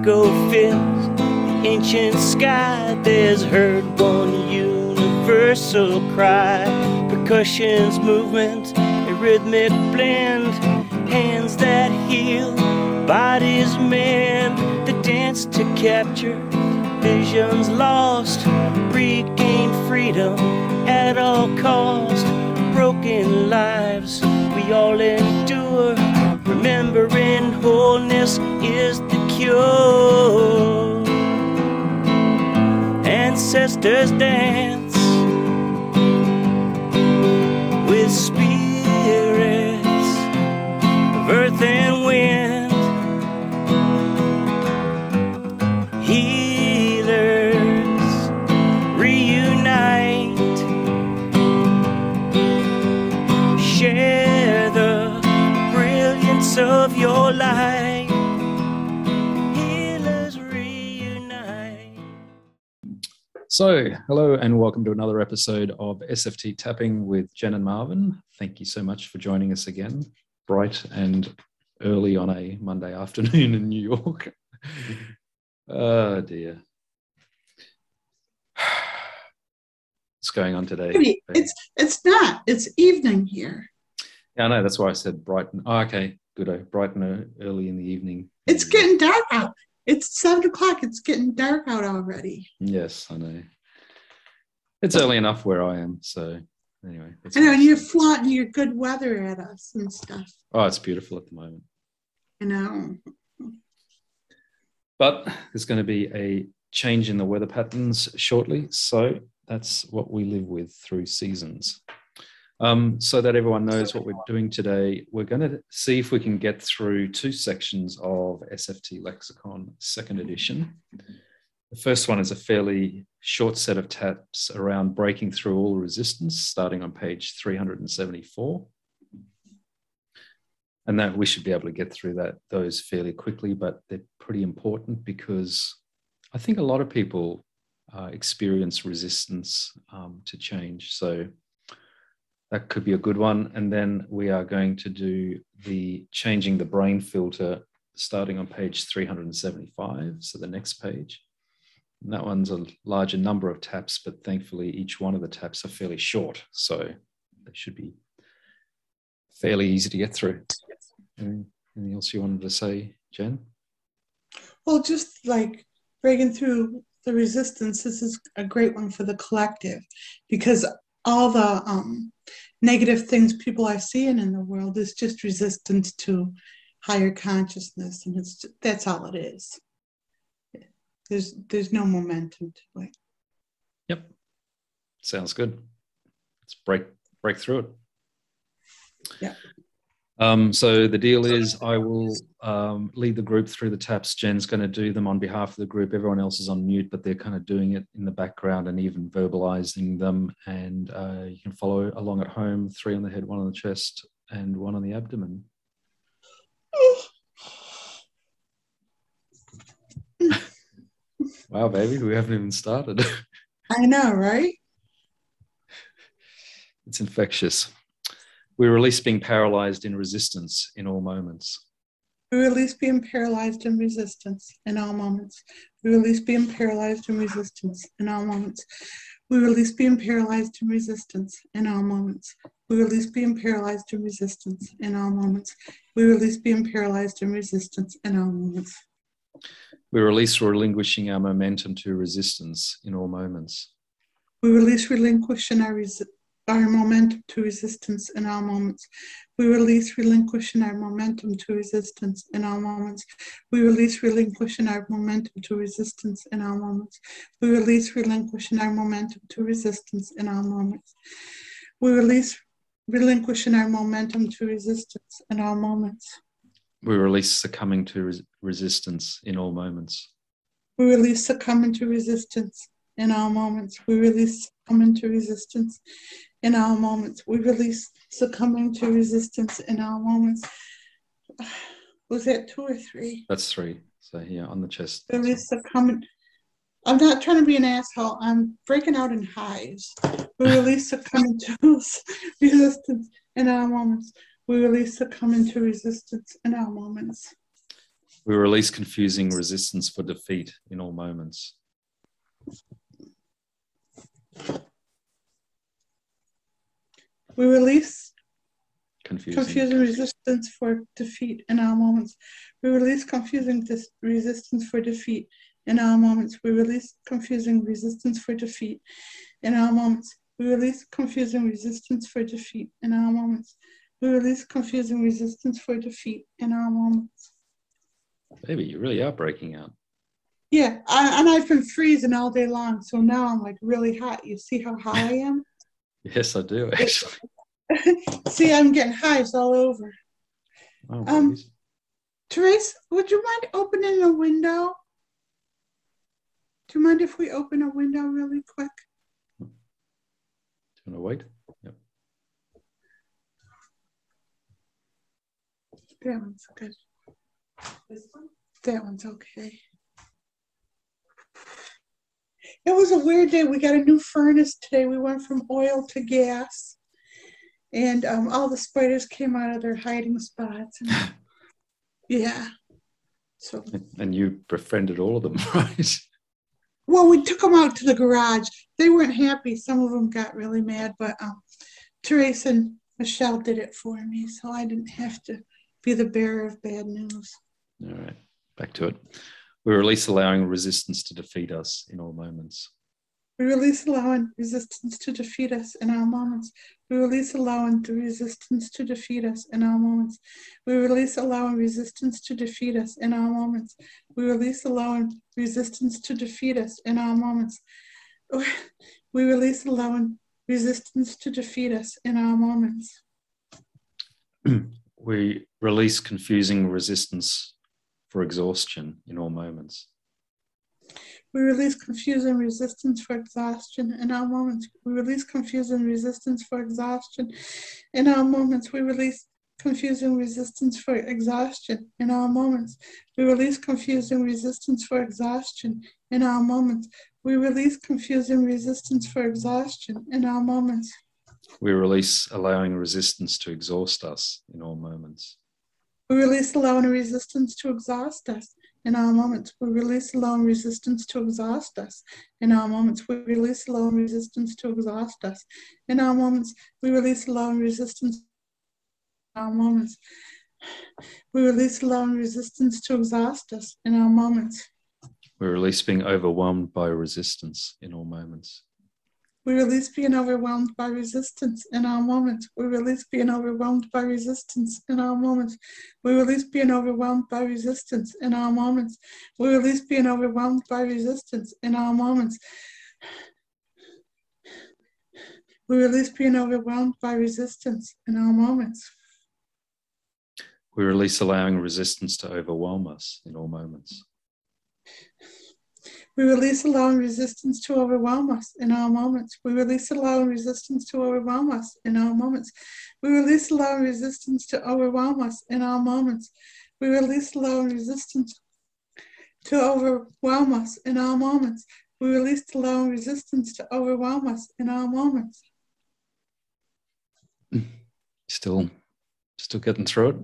echo fills the ancient sky. There's heard one universal cry. Percussion's movement, a rhythmic blend. Hands that heal, bodies mend. The dance to capture visions lost. Regain freedom at all cost. Broken lives we all endure. Remembering wholeness is the cure. Ancestors dance So, hello and welcome to another episode of SFT Tapping with Jen and Marvin. Thank you so much for joining us again, bright and early on a Monday afternoon in New York. oh dear. What's going on today? It's it's not. It's evening here. Yeah, I know. That's why I said bright. And, oh, okay, good. oh, Bright and uh, early in the evening. It's getting dark out. It's seven o'clock. It's getting dark out already. Yes, I know. It's early enough where I am. So, anyway. I know, and you're flaunting your good weather at us and stuff. Oh, it's beautiful at the moment. I know. But there's going to be a change in the weather patterns shortly. So that's what we live with through seasons. Um, so that everyone knows what we're doing today, we're going to see if we can get through two sections of SFT Lexicon, second edition. The first one is a fairly short set of taps around breaking through all resistance, starting on page 374 and that we should be able to get through that those fairly quickly but they're pretty important because i think a lot of people uh, experience resistance um, to change so that could be a good one. And then we are going to do the changing the brain filter starting on page 375 so the next page. And that one's a larger number of taps but thankfully each one of the taps are fairly short. So they should be fairly easy to get through. Anything else you wanted to say, Jen? Well, just like breaking through the resistance, this is a great one for the collective because all the um, negative things people are seeing in the world is just resistance to higher consciousness, and it's that's all it is. There's there's no momentum to it. Yep. Sounds good. Let's break break through it. Yeah. Um, so the deal is I will um, lead the group through the taps. Jen's going to do them on behalf of the group. Everyone else is on mute, but they're kind of doing it in the background and even verbalizing them. And uh, you can follow along at home three on the head, one on the chest, and one on the abdomen. Wow, baby, we haven't even started. I know, right? it's infectious. We release being paralyzed in resistance in all moments. We release being paralyzed in resistance in all moments. We release being paralyzed in resistance in all moments. We release being paralyzed in resistance in all moments. We release being paralyzed in resistance in all moments. We release being paralyzed in resistance in all moments. We release relinquishing our momentum to resistance in all moments. We release relinquishing our, resi- our momentum to resistance in all moments. We release relinquishing our momentum to resistance in all moments. We release relinquishing our momentum to resistance in all moments. We release relinquishing our momentum to resistance in all moments. We release relinquishing our momentum to resistance in all moments. We release succumbing to res- resistance in all moments. We release succumbing to resistance in all moments. We release succumbing to resistance in our moments. We release succumbing to resistance in our moments. Was that two or three? That's three. So here on the chest. Release succumbing. I'm not trying to be an asshole. I'm breaking out in hives. We release succumbing to resistance in our moments. We release succumbing to resistance in our moments. We release confusing resistance for defeat in all moments. We release Confusing. confusing resistance for defeat in our moments. We release confusing dis- resistance for defeat in our moments. We release confusing resistance for defeat in our moments. We release confusing resistance for defeat in our moments. We release confusing resistance for defeat in our moments. Baby, you really are breaking out. Yeah, I, and I've been freezing all day long, so now I'm like really hot. You see how high I am? Yes, I do actually. see, I'm getting hives all over. Oh, Um, babies. Therese, would you mind opening a window? Do you mind if we open a window really quick? do you want to wait? Yep. That one's good. This one? That one's okay. It was a weird day. We got a new furnace today. We went from oil to gas. And um, all the spiders came out of their hiding spots. And, yeah. So, And you befriended all of them, right? well, we took them out to the garage. They weren't happy. Some of them got really mad, but um, Therese and Michelle did it for me. So I didn't have to be the bearer of bad news. All right, back to it. We release allowing resistance to defeat us in all moments. We release allowing resistance to defeat us in our moments. We release allowing the resistance to defeat us in our moments. We release allowing resistance to defeat us in our moments. We release allowing resistance to defeat us in our moments. We release allowing resistance to defeat us in our moments. We release confusing resistance for exhaustion in all moments. We release confusing resistance for exhaustion in our moments. We release confusing resistance for exhaustion in our moments. We release confusing resistance for exhaustion in our moments. We release confusing resistance for exhaustion in our moments. We release confusing resistance for exhaustion in our moments. We release allowing resistance to exhaust us in all moments. We release allowing resistance to exhaust us in our moments. We release allowing resistance to exhaust us in our moments. We release allowing resistance to exhaust us in our moments. We release allowing resistance in our moments. We release allowing resistance to exhaust us in our moments. We release being overwhelmed by resistance in all moments. We release being overwhelmed by resistance in our moments. We release being overwhelmed by resistance in our moments. We release being overwhelmed by resistance in our moments. We release being overwhelmed by resistance in our moments. We release being overwhelmed by resistance in our moments. We release allowing resistance to overwhelm us in all moments. We release allowing resistance to overwhelm us in our moments. We release allowing resistance to overwhelm us in our moments. We release allowing resistance to overwhelm us in our moments. We release allowing resistance to overwhelm us in our moments. We release allowing resistance to overwhelm us in our moments. Still, still getting through it.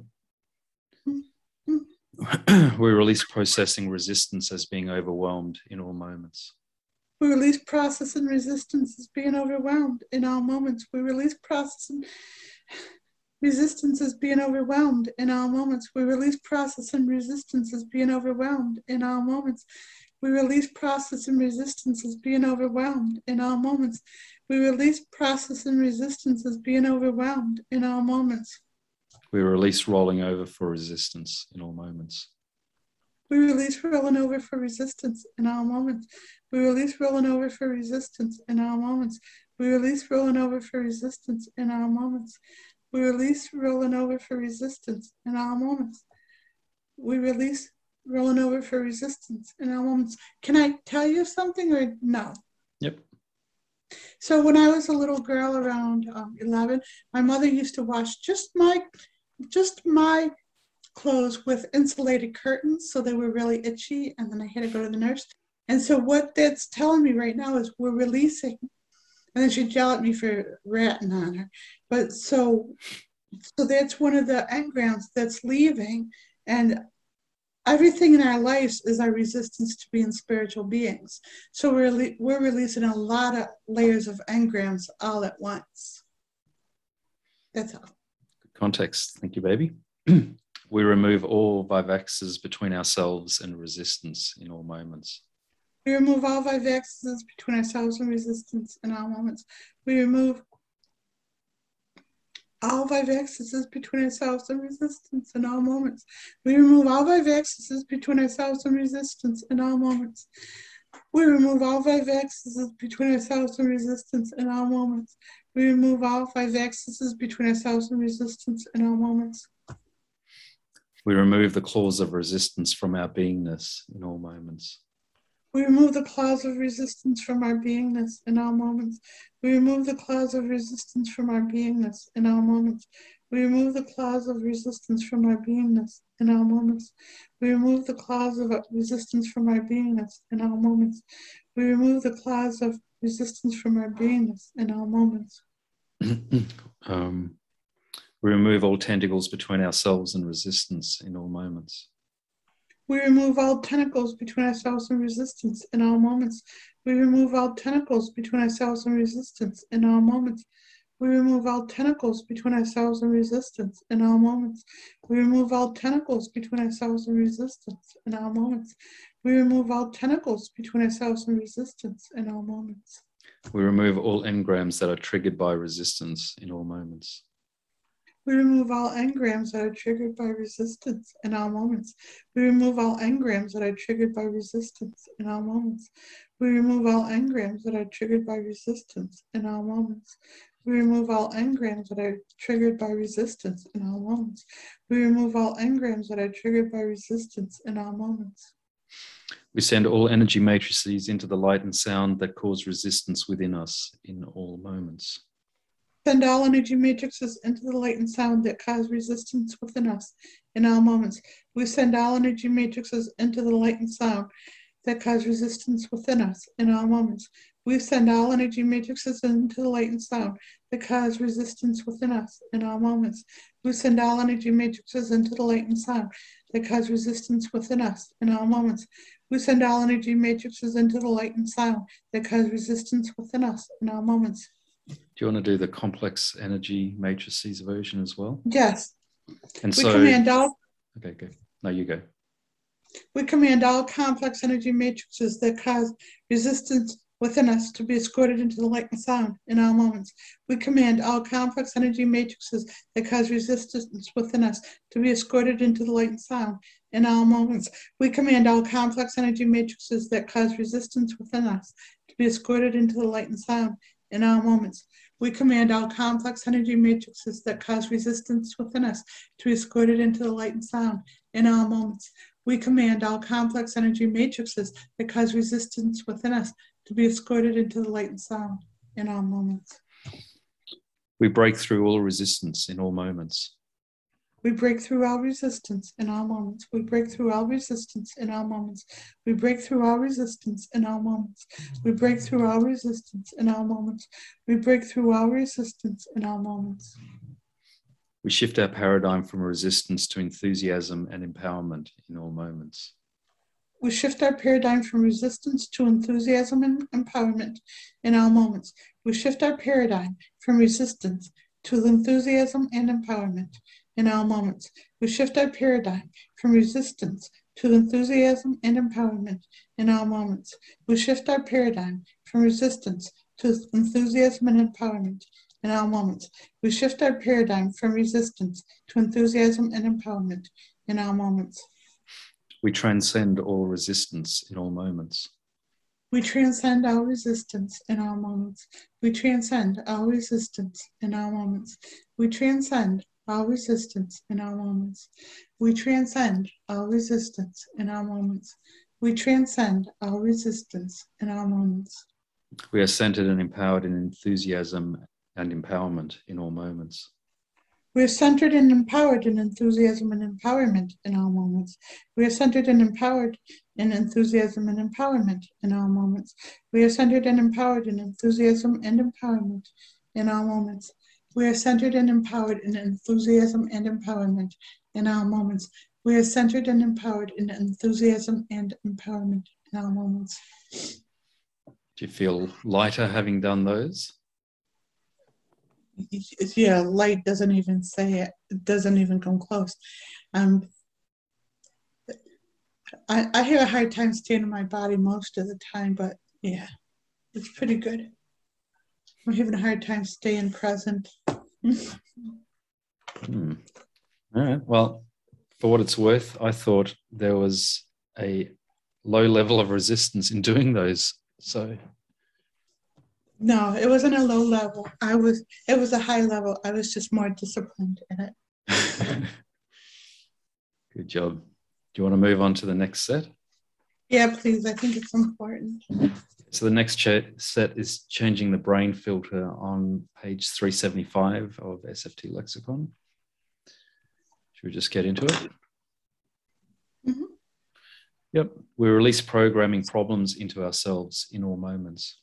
We release processing resistance as being overwhelmed in all moments. We release process and resistance as being overwhelmed in all moments. We release process and resistance as being overwhelmed in all moments. We release process and resistance as being overwhelmed in all moments. We release process and resistance as being overwhelmed in all moments. We release process and resistance as being overwhelmed in all moments. We release rolling over for resistance in all moments. We release rolling over for resistance in our moments. We release rolling over for resistance in our moments. We release rolling over for resistance in our moments. We release rolling over for resistance in our moments. We release rolling over for resistance in our moments. Can I tell you something or no? Yep. So when I was a little girl around um, 11, my mother used to wash just my just my clothes with insulated curtains so they were really itchy and then I had to go to the nurse. And so what that's telling me right now is we're releasing and then she'd yell at me for ratting on her. But so so that's one of the engrams that's leaving and everything in our lives is our resistance to being spiritual beings. So we're, we're releasing a lot of layers of engrams all at once. That's all. Context. Thank you, baby. we remove all vivaxes between ourselves and resistance in all moments. We remove all vivaxes between ourselves and resistance in all moments. We remove all vivaxes between ourselves and resistance in all moments. We remove all vivaxes between ourselves and resistance in all moments. We remove all vivaxes between ourselves and resistance in all moments. We remove all vivaxes between ourselves and resistance in all moments. We remove the claws of resistance from our beingness in all moments. We remove the claws of resistance from our beingness in all moments. We remove the claws of resistance from our beingness in all moments. We remove the claws of resistance from our beingness in all moments. We remove the claws of resistance from our beingness in all moments. We remove the claws of resistance from our beingness in all moments. um, we remove all tentacles between ourselves and resistance in all moments. We remove all tentacles between ourselves and resistance in all moments. We remove all tentacles between ourselves and resistance in all moments. We remove all tentacles between ourselves and resistance in all moments. We remove all tentacles between ourselves and resistance in all moments. We remove all tentacles between ourselves and resistance in all moments. We remove all engrams that are triggered by resistance in all moments. We remove all engrams that are triggered by resistance in all moments. We remove all engrams that are triggered by resistance in all moments. We remove all engrams that are triggered by resistance in all moments. We remove all engrams that are triggered by resistance in all moments. We remove all engrams that are triggered by resistance in all moments. We send all energy matrices into the light and sound that cause resistance within us in all moments. Send all energy matrices into the light and sound that cause resistance within us in all moments. We send all energy matrices into the light and sound that cause resistance within us in all moments. We send all energy matrices into the light and sound that cause resistance within us in all moments. We send all energy matrices into the light and sound that cause resistance within us in all moments. We send all energy matrices into the light and sound that cause resistance within us in all moments. Do you want to do the complex energy matrices version as well? Yes. And We so, command all okay, good. No, you go. We command all complex energy matrices that cause resistance within us to be escorted into the light and sound in all moments. We command all complex energy matrices that cause resistance within us to be escorted into the light and sound in all moments. We command all complex energy matrices that cause resistance within us to be escorted into the light and sound in all moments. We command all complex energy matrices that cause resistance within us to be escorted into the light and sound in all moments. We command all complex energy matrices that cause resistance within us to be escorted into the light and sound in all moments. We break through all resistance in all moments. We break through all resistance in all moments. We break through all resistance in all moments. We break through all resistance in all moments. We break through all resistance in all moments. We break through all resistance in all moments. We shift our paradigm from resistance to enthusiasm and empowerment in all moments. We shift our paradigm from resistance to enthusiasm and empowerment in all moments. We shift our paradigm from resistance to enthusiasm and empowerment in all moments. We shift our paradigm from resistance to enthusiasm and empowerment in all moments. We shift our paradigm from resistance to enthusiasm and empowerment in all moments. We shift our paradigm from resistance to enthusiasm and empowerment in all moments. We transcend all resistance in all moments. We transcend all resistance in all moments. We transcend all resistance in all moments. We transcend all resistance in all moments. We transcend all resistance in all moments. We transcend all resistance in all moments. We are centered and empowered in enthusiasm and empowerment in all moments. We are centered and empowered in enthusiasm and empowerment in all moments. We are centered and empowered in enthusiasm and empowerment in all moments. We are centered and empowered in enthusiasm and empowerment in all moments. We are centered and empowered in enthusiasm and empowerment in all moments. We are centered and empowered in enthusiasm and empowerment in all moments. Do you feel lighter having done those? Yeah, light doesn't even say it. Doesn't even come close. Um, I, I have a hard time staying in my body most of the time, but yeah, it's pretty good. I'm having a hard time staying present. Hmm. All right. Well, for what it's worth, I thought there was a low level of resistance in doing those. So No, it wasn't a low level. I was, it was a high level. I was just more disciplined in it. good job. Do you want to move on to the next set? Yeah, please. I think it's important. So the next cha- set is changing the brain filter on page 375 of SFT Lexicon. Should we just get into it? Mhm. Yep. We release programming problems into ourselves in all moments.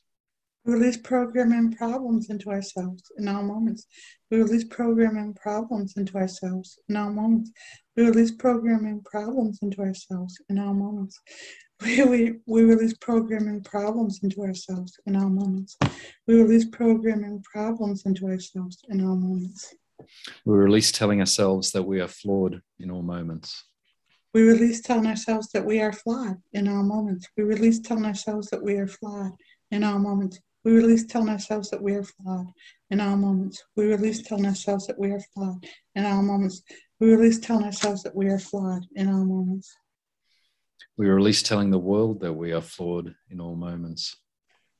We release programming problems into ourselves in all moments. We release programming problems into ourselves in all moments. We release programming problems into ourselves in all moments. We, we, we release programming problems into ourselves in all moments. We release programming problems into ourselves in all moments. We release telling ourselves that we are flawed in all moments. We release telling ourselves that we are flawed in all moments. We release telling ourselves that we are flawed in all moments. We release telling ourselves that we are flawed in all moments. We release telling ourselves that we are flawed in all moments. We release telling ourselves that we are flawed in all moments. We release telling the world that we are flawed in all moments.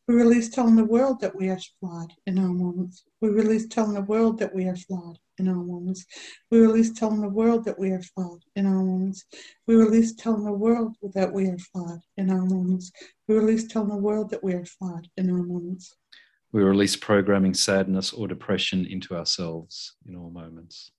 We release telling the world that we are flawed in all moments. We release telling the world that we are flawed in all moments. We release telling the world that we are flawed in all moments. We release telling the world that we are flawed in all moments. We release telling the world that we are flawed in all moments. We release programming sadness or depression into ourselves in all moments.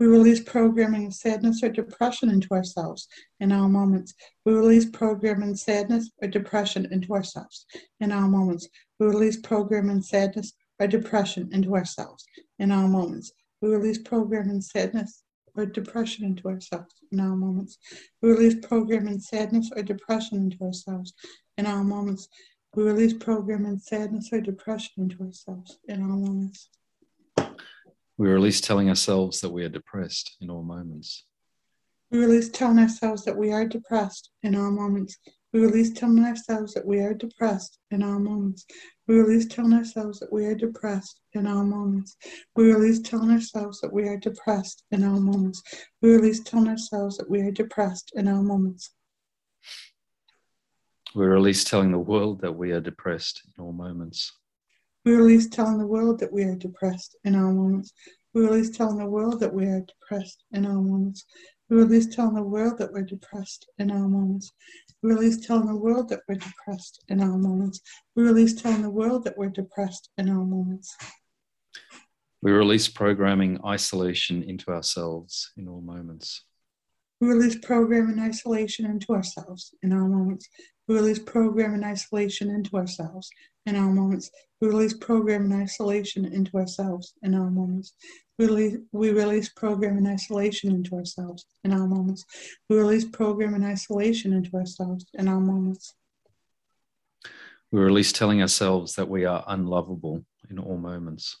We release programming of sadness or depression into ourselves in all moments. We release programming sadness or depression into ourselves in all moments. We release programming sadness or depression into ourselves in all moments. We release programming sadness or depression into ourselves in all moments. We release programming sadness or depression into ourselves in all moments. We release programming sadness or depression into ourselves in all moments. We release telling ourselves that we are depressed in all moments. We release telling ourselves that we are depressed in all moments. We release telling ourselves that we are depressed in all moments. We release telling ourselves that we are depressed in all moments. We release telling ourselves that we are depressed in all moments. We release telling ourselves that we are depressed in all moments. We release telling the world that we are depressed in all moments. We release telling the world that we are depressed in all moments. We release telling the world that we are depressed in all moments. We release telling the world that we're depressed in our moments. We release telling the world that we're depressed in our moments. We release telling the world that we're depressed in our moments. We release programming isolation into ourselves in all moments. We release program and isolation into ourselves in all moments. We release program and isolation into ourselves in all moments. We release program and isolation into ourselves in all moments. We release, we release program and isolation into ourselves in all moments. We release program and isolation into ourselves in all moments. We release telling ourselves that we are unlovable in all moments.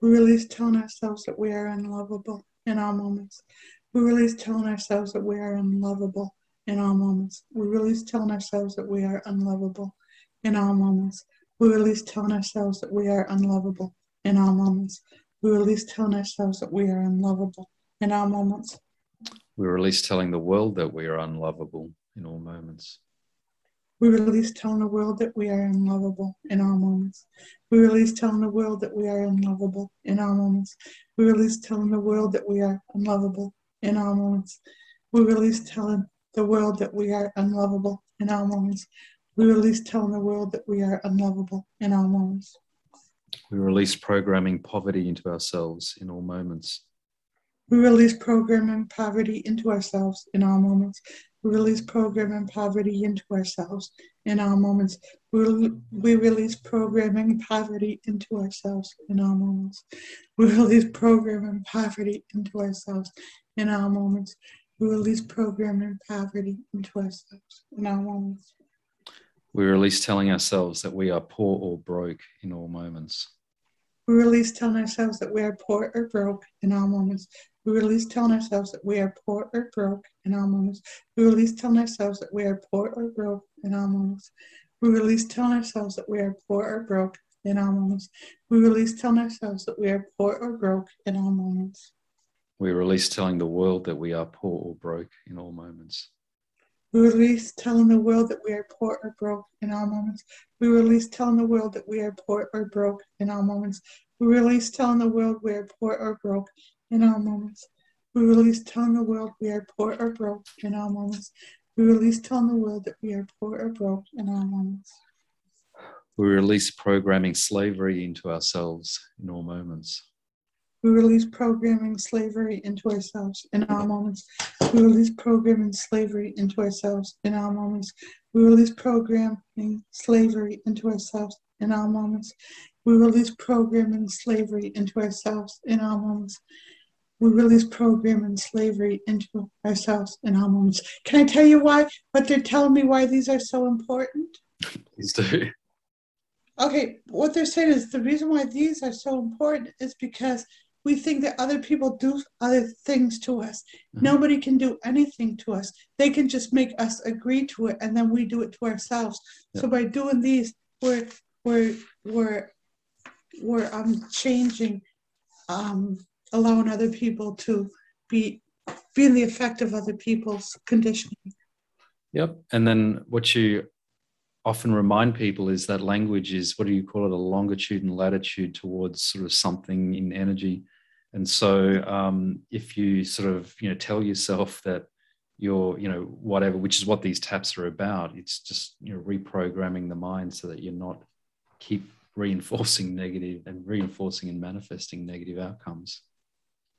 We release telling ourselves that we are unlovable in all moments. We release telling ourselves that we are unlovable in all moments. We release telling ourselves that we are unlovable in all moments. We release telling ourselves that we are unlovable in all moments. We release telling ourselves that we are unlovable in all moments. We release telling the world that we are unlovable in all moments. We release telling the world that we are unlovable in all moments. We release telling the world that we are unlovable in all moments. We release telling the world that we are unlovable in all moments. We release telling the world that we are unlovable in all moments. We release telling the world that we are unlovable in all moments. We release programming poverty into ourselves in all moments. We release programming poverty into ourselves in all moments. We release programming poverty into ourselves in all moments. We, we release programming poverty into ourselves in all moments. We release programming poverty into ourselves in all moments. We release programming poverty into ourselves in all moments. We release telling ourselves that we are poor or broke in all moments. We release telling ourselves that we are poor or broke in all moments. We release telling ourselves that we are poor or broke in all moments. We release telling ourselves that we are poor or broke in all moments. We release telling ourselves that we are poor or broke in all moments. We release telling ourselves that we are poor or broke in all moments. We release telling the world that we are poor or broke in all moments. We release telling the world that we are poor or broke in all moments. We release telling the world that we are poor or broke in all moments. We release telling the world we are poor or broke in all moments. We release telling the world we are poor or broke in all moments. We release telling the world that we are poor or broke in all moments. We release programming slavery into ourselves in all moments. We release programming slavery into ourselves in all moments. We release programming slavery into ourselves in all moments. We release programming slavery into ourselves in all moments. We release programming slavery into ourselves in all moments. We release programming slavery into ourselves in all moments. Can I tell you why? What they're telling me why these are so important? Please do. Okay, what they're saying is the reason why these are so important is because we think that other people do other things to us. Mm-hmm. Nobody can do anything to us. They can just make us agree to it and then we do it to ourselves. So by doing these, we're we're we're we're um changing um allowing other people to be be in the effect of other people's conditioning. Yep. And then what you often remind people is that language is what do you call it a longitude and latitude towards sort of something in energy. And so um, if you sort of you know tell yourself that you're you know whatever which is what these taps are about it's just you know reprogramming the mind so that you're not keep reinforcing negative and reinforcing and manifesting negative outcomes.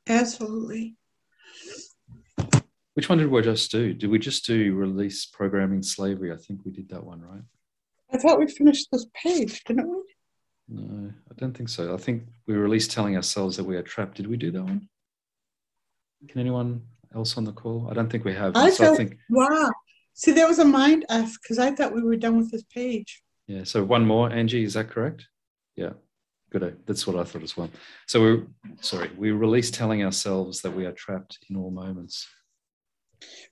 Absolutely. which one did we just do? Did we just do release programming slavery? I think we did that one right I thought we finished this page, didn't we? No, I don't think so. I think we were at least telling ourselves that we are trapped. Did we do that one? Can anyone else on the call? I don't think we have. I so I think wow. See, there was a mind F because I thought we were done with this page. yeah. So one more, Angie. Is that correct? Yeah. Good. That's what I thought as well. So we're sorry. We release telling ourselves that we are trapped in all moments.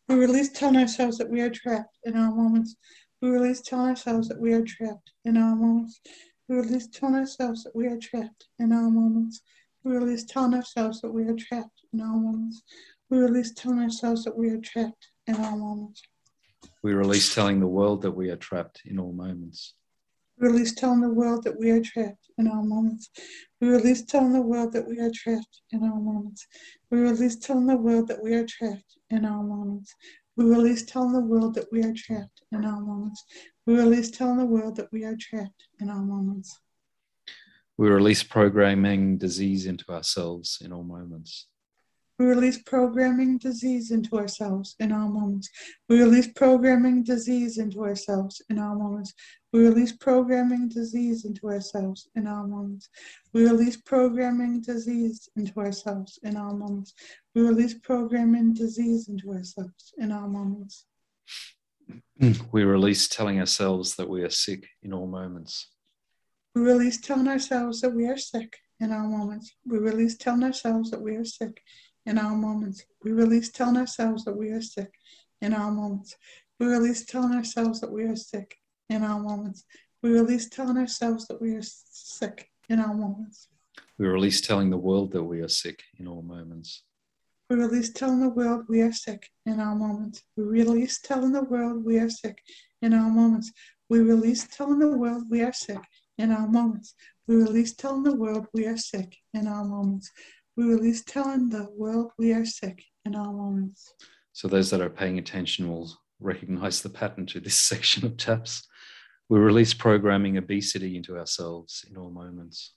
We release telling ourselves that we are trapped in our moments. We release telling ourselves that we are trapped in our moments. We release telling ourselves that we are trapped in our moments. We release telling ourselves that we are trapped in our moments. We release telling ourselves that we are trapped in our moments. We release telling the world that we are trapped in all moments. We release telling the world that we are trapped in our moments. We release telling the world that we are trapped in our moments. We release telling the world that we are trapped in our moments. We release telling the world that we are trapped in our moments. We release telling the world that we are trapped in our moments. We release programming disease into ourselves in all moments. We release programming disease into ourselves in all moments. We release programming disease into ourselves in all moments. We release programming disease into ourselves in all moments. We release programming disease into ourselves in all moments. We release programming disease into ourselves in our moments. We release telling ourselves that we are sick in all moments. We release telling ourselves that we are sick in all moments. We release telling ourselves that we are sick in our moments. We release telling ourselves that we are sick in our moments. We release telling ourselves that we are sick in our moments. We release telling ourselves that we are sick in our moments. We release telling the world that we are sick in all moments. We release telling the world we are sick in our moments. We release telling the world we are sick in our moments. We release telling the world we are sick in our moments. We release telling the world we are sick in our moments. We release telling the world we are sick in our moments. So those that are paying attention will recognize the pattern to this section of taps. We release programming obesity into ourselves in all moments.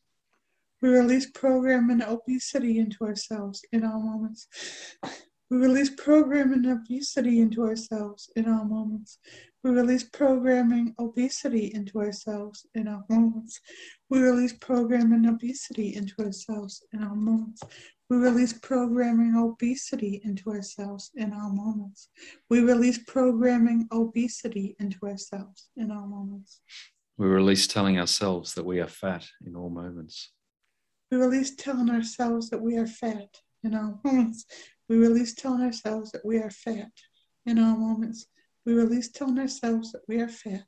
We release programming obesity into ourselves in all moments. We release programming and obesity into ourselves in all moments. We release programming obesity into ourselves in all moments. We release programming obesity into ourselves in all moments. We release programming obesity into ourselves in all moments. We release programming obesity into ourselves in all moments. We release telling ourselves that we are fat in all moments. We release telling ourselves that we are fat in all moments. We release telling ourselves that we are fat in all moments. We release telling ourselves that we are fat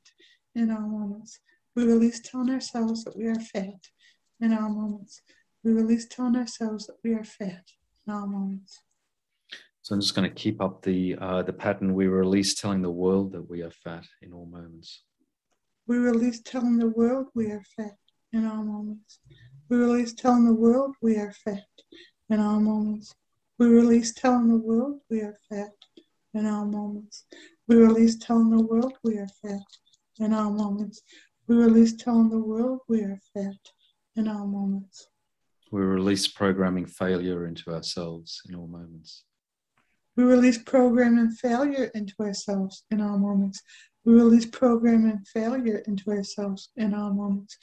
in all moments. We release telling ourselves that we are fat in all moments. We release telling ourselves that we are fat in all moments. So I'm just going to keep up the uh, the pattern. We release telling the world that we are fat in all moments. We release telling the world we are fat in all moments. We release telling the world we are fat in all moments. We release telling the world we are fat in all moments. We release telling the world we are fat in all moments. We release telling the world we are fat in all moments. We release programming failure into ourselves in all moments. We release programming failure into ourselves in all moments. We release programming failure into ourselves in all moments.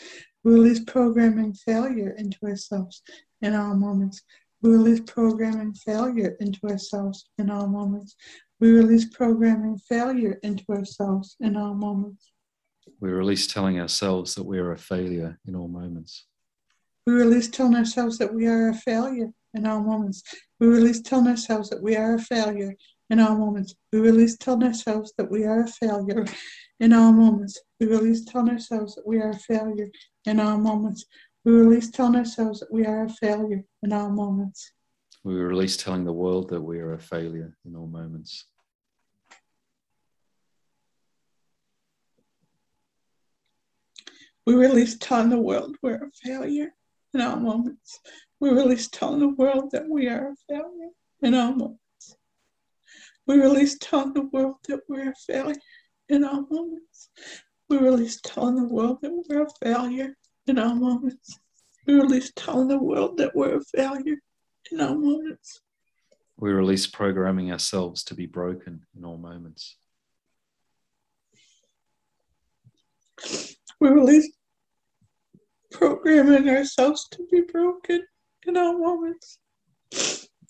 We release programming failure into ourselves in all moments. We release programming failure into ourselves in all moments. We release programming failure into ourselves in all moments. We release telling ourselves that we are a failure in all moments. We release telling ourselves that we are a failure in all moments. We release telling ourselves that we are a failure in all moments. We release telling ourselves that we are a failure in all moments. We release telling ourselves that we are a failure in all moments. We release telling ourselves that we are a failure in all moments. We release telling the world that we are a failure in all moments. We release telling the world we're a failure in all moments. We release telling the world that we are a failure in all moments. We release telling the world that we're a failure in all moments. We release telling the world that we're a failure in all moments. We release telling the world that we're a failure in all moments. We release programming ourselves to be broken in all moments. We release programming ourselves to be broken in all moments.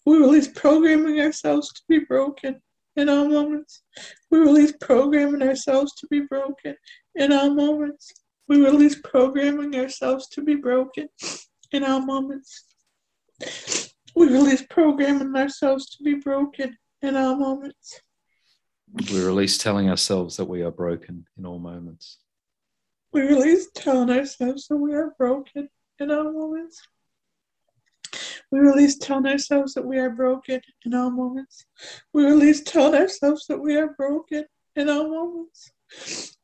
We release programming ourselves to be broken in all moments. We release programming ourselves to be broken in all moments. We release programming ourselves to be broken in all moments. We release programming ourselves to be broken in all moments. We release telling ourselves that we are broken in all moments. We release telling ourselves that we are broken in all moments. We release telling ourselves that we are broken in all moments. We release telling ourselves that we are broken in all moments.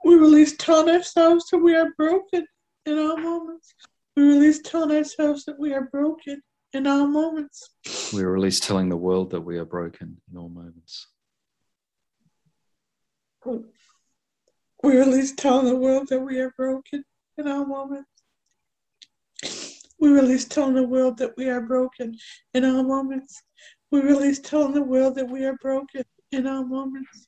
We release telling ourselves that we are broken in all moments. We release telling ourselves that we are broken in all moments. We release telling the world that we are broken in all moments. We release telling the world that we are broken in all moments. We release telling the world that we are broken in all moments. We release telling the world that we are broken in all moments.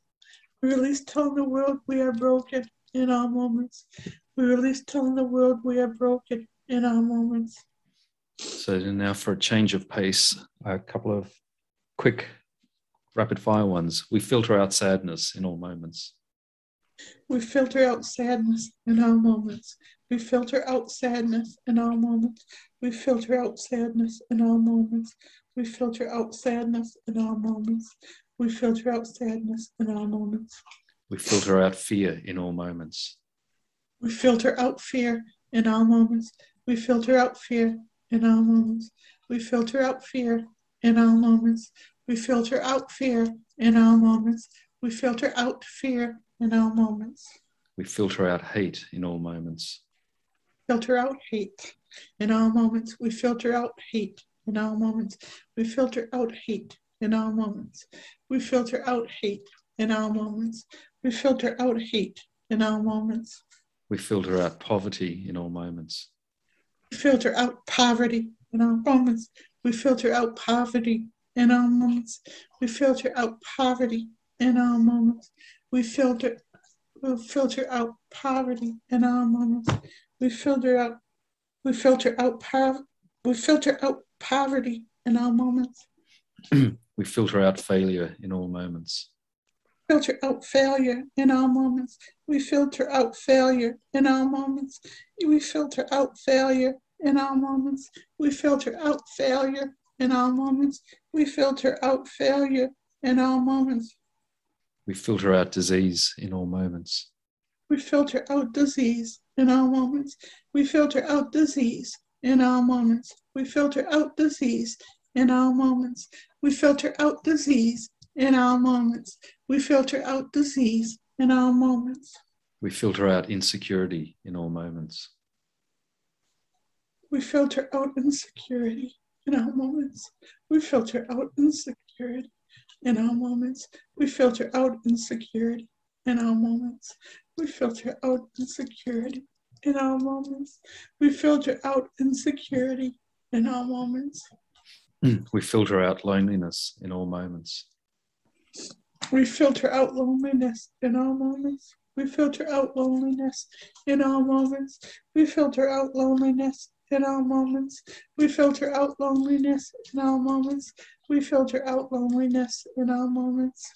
We release telling the world we are broken in all moments. We release telling the world we are broken in all moments. So now for a change of pace, a couple of quick rapid fire ones. We filter out sadness in all moments. We filter out sadness in all moments. We filter out sadness in all moments. We filter out sadness in all moments. We filter out sadness in all moments. We filter out sadness in all moments. We filter out fear in all moments. We filter out fear in all moments. We filter out fear in all moments. We filter out fear in all moments. We filter out fear in all moments. We filter out fear in all moments. We filter out hate in all moments. Filter out hate in all moments. We filter out hate in all moments. We filter out hate in all moments. We filter out hate in all moments. We filter out hate in all moments. We filter out poverty in all moments. We filter out poverty in all moments. We filter out poverty in all moments. We filter out poverty in our moments. We filter we filter out poverty in all moments. We filter out we filter out poverty. We filter out poverty in our moments. we filter out failure in all moments. Filter out failure in our moments. We filter out failure in all moments. We filter out failure in all moments. We filter out failure in all moments. We filter out failure in our moments. We filter out disease in all moments. We filter out disease in all moments. We filter out disease in our moments. We filter out disease in our moments. We filter out disease in our moments. We filter out disease in our moments. We filter out insecurity in all moments. We filter out insecurity in our moments. We filter out insecurity in our moments. We filter out insecurity in our moments. We filter out insecurity in our moments. We filter out insecurity in our moments. We filter out loneliness in all moments. We filter out loneliness in all moments. We filter out loneliness in all moments. We filter out loneliness in all moments. We filter out loneliness in our moments. We filter out loneliness in our moments.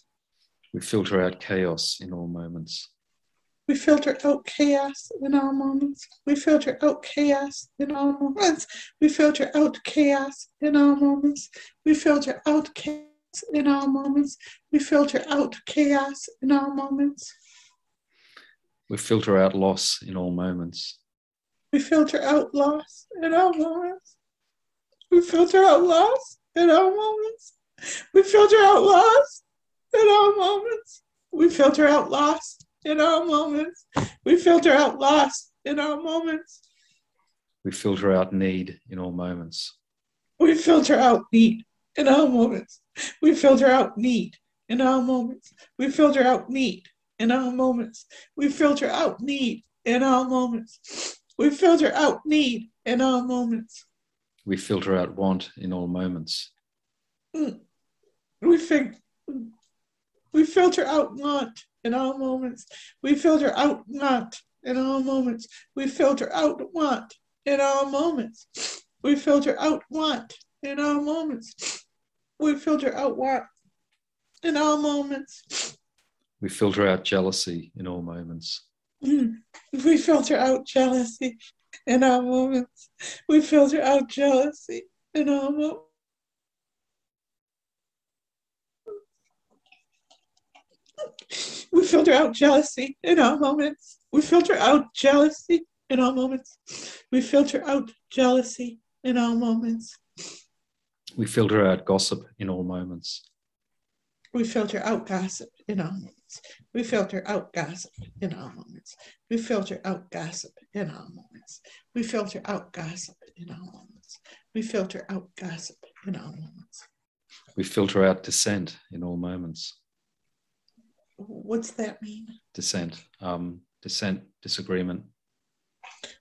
We filter out chaos in all moments. We filter out chaos in our moments. We filter out chaos in our moments. We filter out chaos in our moments. We filter out chaos in our moments. We filter out chaos in our moments. We filter out loss in all moments. We filter out loss in our moments. We filter out loss in our moments. We filter out loss in our moments. We filter out loss in all moments. We filter out loss in all moments. We filter out need in all moments. We filter out need in all moments. We filter out need in all moments. We filter out need in all moments. We filter out need in all moments. We filter out need in our moments. We filter out want in all moments. Mm. We think we filter out want in all moments. We filter out want in all moments. We filter out want in all moments. We filter out want in all moments. We filter out want in all moments. We filter out jealousy in all moments. Mm. We filter out jealousy in all moments. We filter out jealousy in all moments. We filter out jealousy in all moments. We filter out jealousy in all moments. We filter out jealousy in all moments. We filter out gossip in all moments. We filter out gossip in all moments. We filter out gossip in all moments. We filter out gossip in all moments. We filter out gossip in all moments. We filter out gossip in all moments. We filter out dissent in all moments. What's that mean? Dissent, um, dissent, disagreement.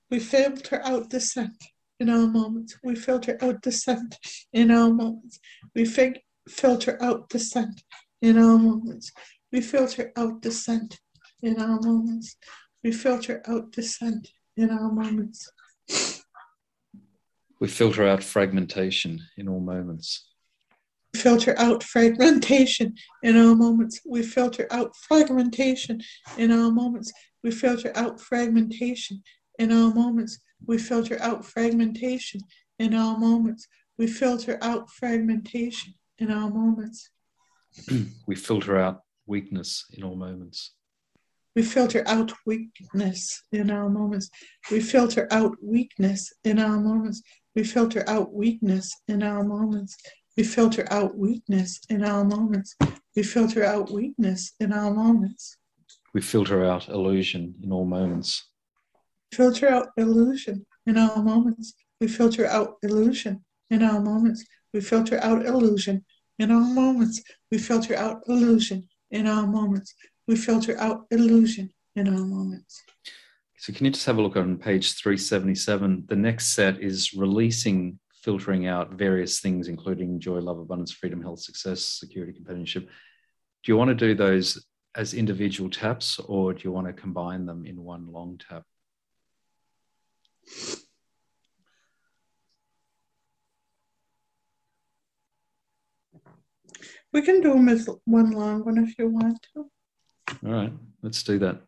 We filter out dissent in all moments. We filter out dissent in all moments. We fig- filter out dissent in all moments. We filter out dissent in all moments. We filter out dissent in all moments. We filter out fragmentation in all moments. Filter out fragmentation in all moments. We filter out fragmentation in all moments. We filter out fragmentation in all moments. We filter out fragmentation in all moments. We filter out fragmentation in all moments. we filter out weakness in all moments. We filter out weakness in all moments. We filter out weakness in all moments. We filter out weakness in all moments. We filter out weakness in all moments. We filter out weakness in all moments. We filter out illusion in all moments. Filter out illusion in all moments. We filter out illusion in all moments. We filter out illusion in all moments. We filter out illusion in all moments. We filter out illusion in all moments. So can you just have a look on page 377? The next set is releasing, filtering out various things, including joy, love, abundance, freedom, health, success, security, companionship. Do you want to do those as individual taps or do you want to combine them in one long tap? We can do them as one long one if you want to. All right, let's do that.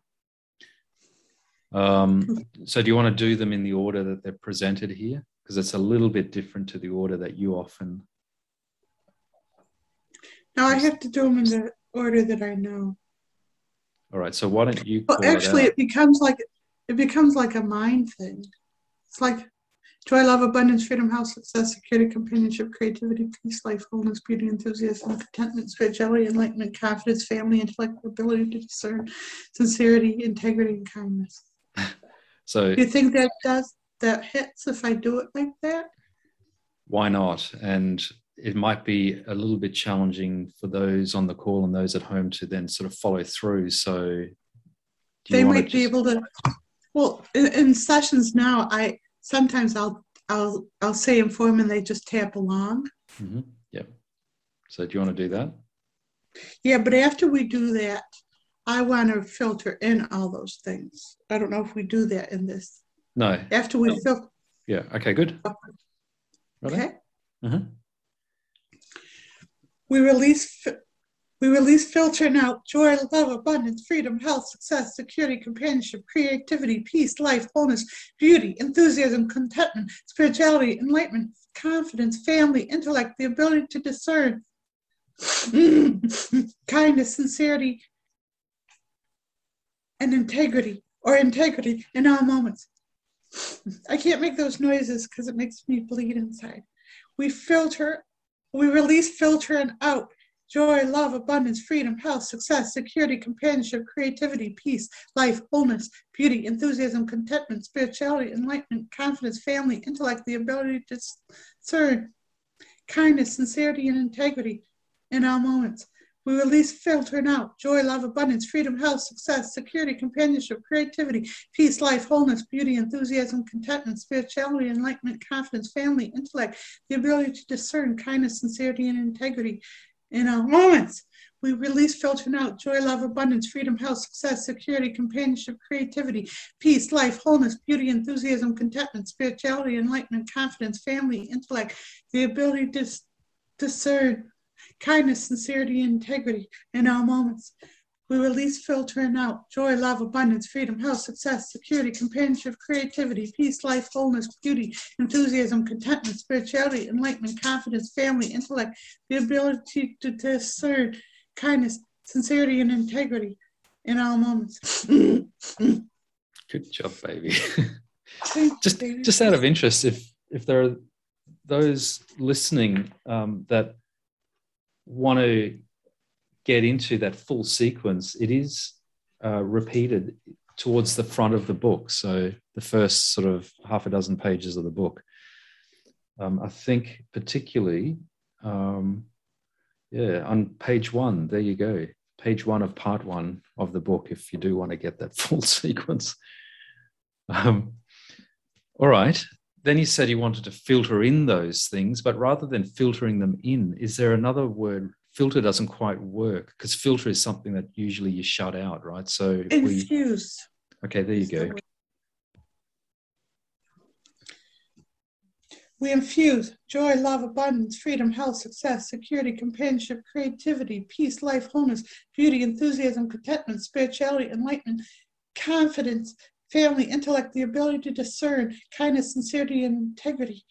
Um, so, do you want to do them in the order that they're presented here? Because it's a little bit different to the order that you often. No, I have to do them in the order that I know. All right. So why don't you? Well, actually, it, it becomes like it becomes like a mind thing. It's like Joy, love, abundance, freedom, health, success, security, companionship, creativity, peace, life, wholeness, beauty, enthusiasm, contentment, spirituality, enlightenment, confidence, family, intellect, ability to discern, sincerity, integrity, and kindness. So, do you think that does that hits if I do it like that? Why not? And it might be a little bit challenging for those on the call and those at home to then sort of follow through. So, they might be able to. Well, in, in sessions now, I sometimes I'll I'll I'll say inform and they just tap along. Mm-hmm. Yep. So do you want to do that? Yeah, but after we do that, I want to filter in all those things. I don't know if we do that in this. No. After we no. filter. Yeah. Okay. Good. Okay. Uh-huh. We release we release filtering out joy, love, abundance, freedom, health, success, security, companionship, creativity, peace, life, wholeness, beauty, enthusiasm, contentment, spirituality, enlightenment, confidence, family, intellect, the ability to discern, kindness, sincerity, and integrity, or integrity in all moments. I can't make those noises because it makes me bleed inside. We filter, we release filtering out joy, love, abundance, freedom, health, success, security, companionship, creativity, peace, life, wholeness, beauty, enthusiasm, contentment, spirituality, enlightenment, confidence, family, intellect, the ability to discern, kindness, sincerity, and integrity in all moments. We release filtering out joy, love, abundance, freedom, health, success, security, companionship, creativity, peace, life, wholeness, beauty, enthusiasm, contentment, spirituality, enlightenment, confidence, family, intellect, the ability to discern kindness, sincerity, and integrity in our moments. We release filtering out joy, love, abundance, freedom, health, success, security, companionship, creativity, peace, life, wholeness, beauty, enthusiasm, contentment, spirituality, enlightenment, confidence, family, intellect, the ability to discern kindness, sincerity, and integrity in all moments. We release filtering out joy, love, abundance, freedom, health, success, security, companionship, creativity, peace, life, wholeness, beauty, enthusiasm, contentment, spirituality, enlightenment, confidence, family, intellect, the ability to discern kindness, sincerity, and integrity in all moments. Good job, baby. just, just out of interest, if if there are those listening um, that want to get into that full sequence, it is uh, repeated towards the front of the book. So the first sort of half a dozen pages of the book. Um, I think particularly, um, yeah, on page one, there you go. Page one of part one of the book, if you do want to get that full sequence. Um, all right. Then you said you wanted to filter in those things, but rather than filtering them in, is there another word filter doesn't quite work because filter is something that usually you shut out, right? So infuse. We, okay, there you go. We infuse joy, love, abundance, freedom, health, success, security, companionship, creativity, peace, life, wholeness, beauty, enthusiasm, contentment, spirituality, enlightenment, confidence, family, intellect, the ability to discern, kindness, sincerity, and integrity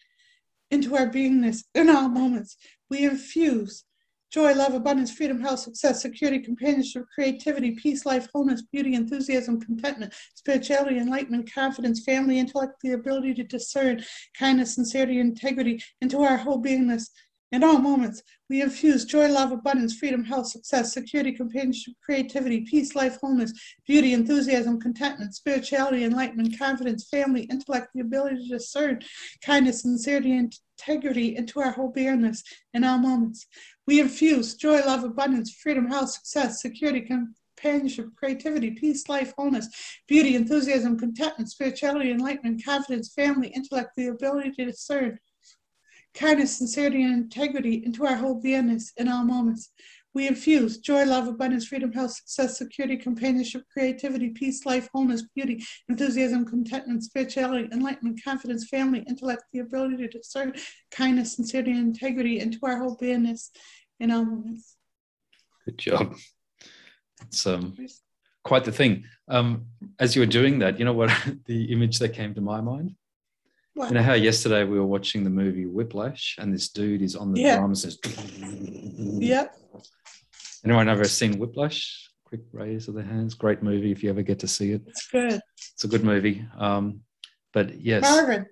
into our beingness in all moments. We infuse joy, love, abundance, freedom, health, success, security, companionship, creativity, peace, life, wholeness, beauty, enthusiasm, contentment, spirituality, enlightenment, confidence, family, intellect, the ability to discern, kindness, sincerity, integrity into our whole beingness. In all moments, we infuse joy, love, abundance, freedom, health, success, security, companionship, creativity, peace, life, wholeness, beauty, enthusiasm, contentment, spirituality, enlightenment, confidence, family, intellect, the ability to discern, kindness, sincerity, integrity into our whole beingness in all moments. We infuse joy, love, abundance, freedom, health, success, security, companionship, creativity, peace, life, wholeness, beauty, enthusiasm, contentment, spirituality, enlightenment, confidence, family, intellect, the ability to discern, kindness, sincerity, and integrity into our whole beingness in all moments. We infuse joy, love, abundance, freedom, health, success, security, companionship, creativity, peace, life, wholeness, beauty, enthusiasm, contentment, spirituality, enlightenment, confidence, family, intellect, the ability to discern kindness, sincerity, and integrity into our whole beingness in all moments. Good job. It's um, quite the thing. Um, as you were doing that, you know what the image that came to my mind? What? You know how yesterday we were watching the movie Whiplash and this dude is on the Yeah. drums. and says, Yep. Anyone ever seen Whiplash? Quick raise of the hands. Great movie if you ever get to see it. It's good. It's a good movie. Um, but yes,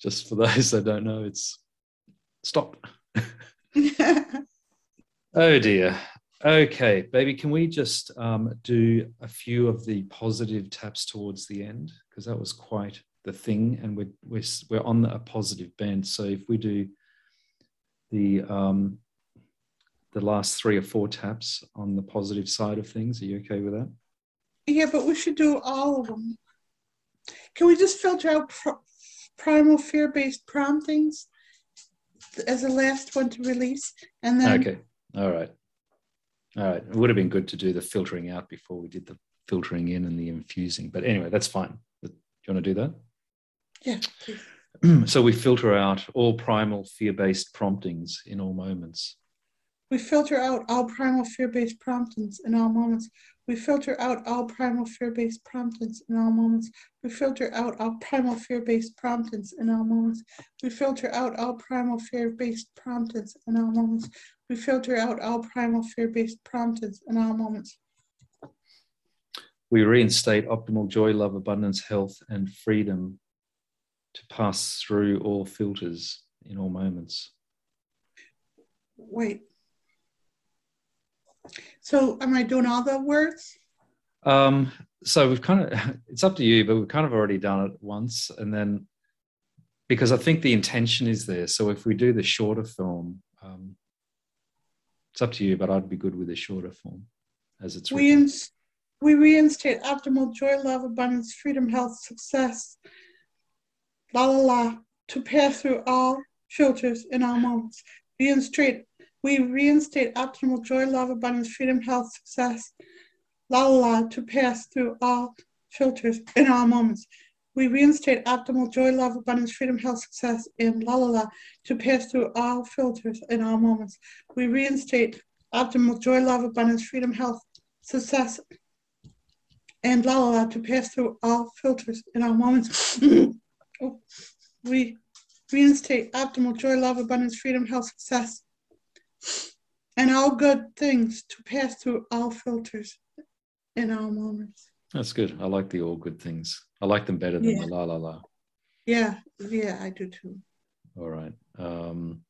just for those that don't know, it's stop. Oh dear. Okay, baby, can we just um, do a few of the positive taps towards the end? Because that was quite the thing, and we're, we're, we're on a positive bend. So if we do the, um, the last three or four taps on the positive side of things, are you okay with that? yeah, but we should do all of them. Can we just filter out pr- primal fear based promptings as the last one to release? And then Okay. All right. All right. It would have been good to do the filtering out before we did the filtering in and the infusing. But anyway, that's fine. Do you want to do that? yeah, please. so we filter out all primal fear-based promptings in all moments. We filter out all primal fear based promptings in all moments. We filter out all primal fear based promptings in all moments. We filter out all primal fear based promptings in all moments. We filter out all primal fear based promptings in all moments. We filter out all primal fear based promptings in all moments. We reinstate optimal joy, love, abundance, health, and freedom to pass through all filters in all moments. Wait. So am I doing all the words? Um, so we've kind of, it's up to you, but we've kind of already done it once. And then, because I think the intention is there. So if we do the shorter film, um, it's up to you, but I'd be good with a shorter form as it's We, written. ins- we reinstate optimal joy, love, abundance, freedom, health, success, la la la, to pass through all filters in all moments. Reinstate, we reinstate optimal joy, love, abundance, freedom, health, success, la la la, to pass through all filters in all moments. We reinstate optimal joy, love, abundance, freedom, health, success, and la la la, to pass through all filters in all moments. We reinstate optimal joy, love, abundance, freedom, health, success, and la la la to pass through all filters in all moments. Oh, we reinstate optimal joy, love, abundance, freedom, health, success, and all good things to pass through all filters in all moments. That's good. I like the all good things. I like them better than Yeah. the la la la. Yeah, yeah, I do too. All right. Um,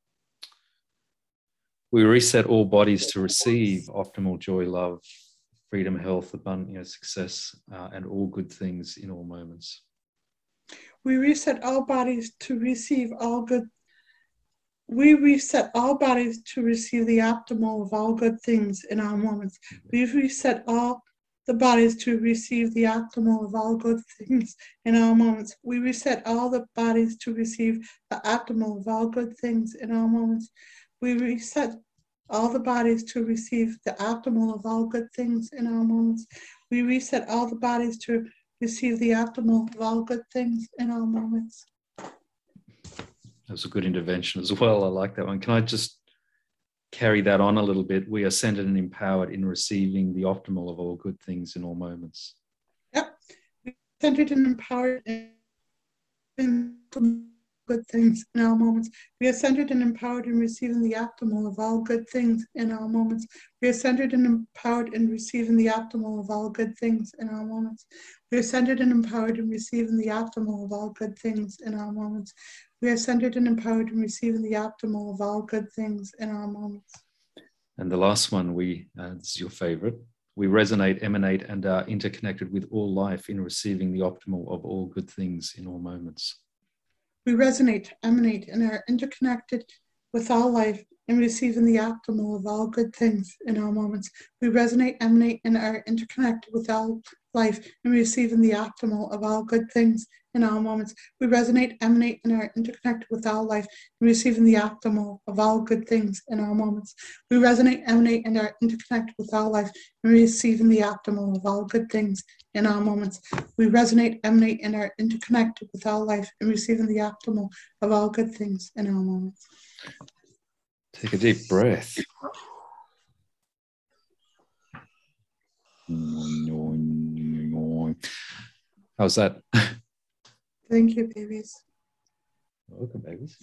we reset all bodies to receive optimal joy, love, freedom, health, abundance, you know, success, uh, and all good things in all moments. We reset all bodies to receive all good. We reset all bodies to receive the optimal of all good things in all moments. We reset all the bodies to receive the optimal of all good things in all moments. We reset all the bodies to receive the optimal of all good things in all moments. We reset all the bodies to receive the optimal of all good things in all moments. We reset all the bodies to receive the optimal of all good things in all moments. That was a good intervention as well. I like that one. Can I just carry that on a little bit? We are centered and empowered in receiving the optimal of all good things in all moments. Yep. Centered and empowered in, good things in all moments. We are centered and empowered in receiving the optimal of all good things in all moments. We are centered and empowered in receiving the optimal of all good things in all moments. We are centered and empowered in receiving the optimal of all good things in all moments. We are centered and empowered in receiving the optimal of all good things in all moments. And the last one, we uh, this is your favorite. We resonate, emanate, and are interconnected with all life in receiving the optimal of all good things in all moments. We resonate, emanate, and are interconnected with all life and receiving the optimal of all good things in all moments. We resonate, emanate, and are interconnected with all life and receiving the optimal of all good things in all moments. We resonate, emanate, and are interconnected with all life and receiving the optimal of all good things in all moments. We resonate, emanate, and are interconnected with all life and receiving the optimal of all good things in all moments. We resonate, emanate, and are interconnected with all life and receiving the optimal of all good things in all moments. Take a deep breath. How's that? Thank you, babies. Welcome, babies.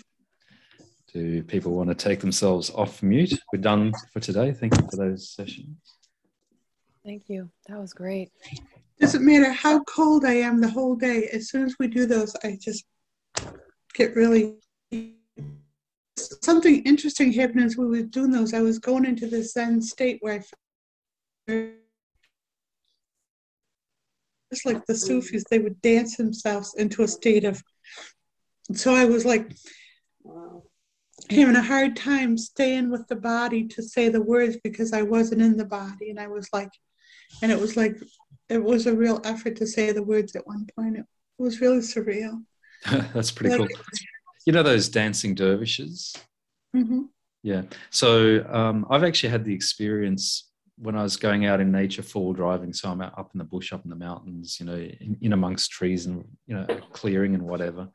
Do people want to take themselves off mute? We're done for today. Thank you for those sessions. Thank you. That was great. Doesn't matter how cold I am the whole day. As soon as we do those, I just get really. Something interesting happened as we were doing those. I was going into this Zen state where I just like the Sufis, they would dance themselves into a state of. So I was like having a hard time staying with the body to say the words because I wasn't in the body. And I was like, and it was like, it was a real effort to say the words at one point. It was really surreal. That's pretty cool. You know those dancing dervishes? hmm Yeah. So um, I've actually had the experience when I was going out in nature four driving. So I'm out up in the bush, up in the mountains, you know, in, in amongst trees and, you know, clearing and whatever.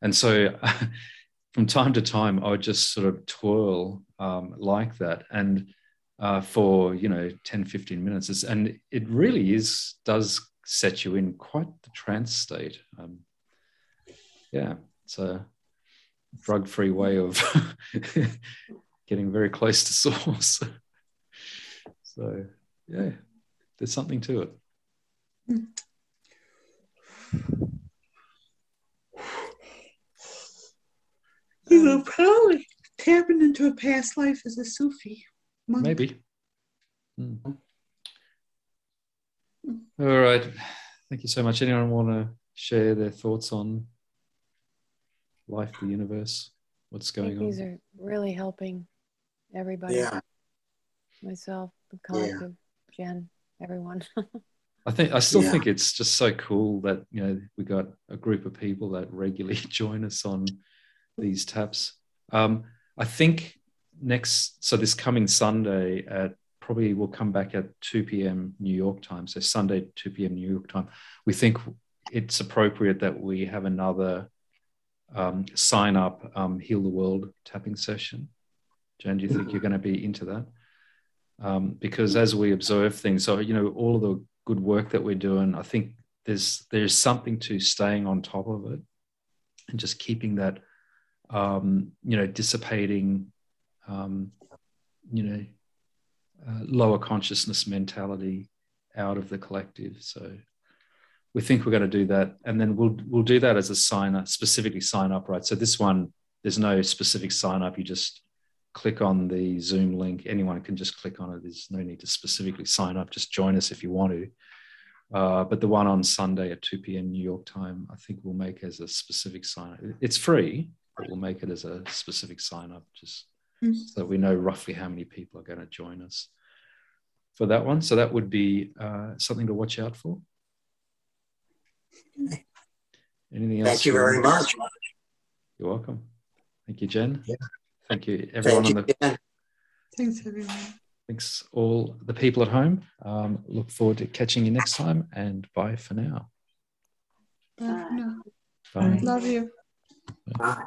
And so from time to time, I would just sort of twirl um, like that. And uh, for, you know, 10, 15 minutes. It's, and it really is, does set you in quite the trance state. Um, yeah. A drug free way of getting very close to source. So, yeah, there's something to it. You were probably tapping into a past life as a Sufi. monk. Maybe. Hmm. All right. Thank you so much. Anyone want to share their thoughts on life, the universe, what's I think going these on? are really helping everybody. Yeah, Myself, the collective, Jen, everyone. I think I still Yeah. think it's just so cool that you know we got a group of people that regularly join us on these taps. Um, I think next, so this coming Sunday at probably we'll come back at 2 p.m. New York time. So Sunday 2 p.m. New York time. We think it's appropriate that we have another um, sign up um, heal the world tapping session. Jen, do you think you're going to be into that? Um, because as we observe things, so you know all of the good work that we're doing, I think there's there's something to staying on top of it and just keeping that um, you know dissipating um, you know uh, lower consciousness mentality out of the collective. So we think we're going to do that, and then we'll we'll do that as a sign up, specifically sign up, right? So this one, there's no specific sign up. You just click on the Zoom link. Anyone can just click on it. There's no need to specifically sign up. Just join us if you want to. Uh, but the one on Sunday at 2 p.m. New York time, I think we'll make as a specific sign up. It's free, but we'll make it as a specific sign up just Mhm. so that we know roughly how many people are going to join us for that one. So that would be uh, something to watch out for. Anything else? thank you very wanna- much. You're welcome. Thank you, Jen. Yeah. Thank you, everyone Thank on the Jen. Thanks, everyone. Thanks, all the people at home. Um, look forward to catching you next time and bye for now. Bye for now. Bye. Love you. Bye.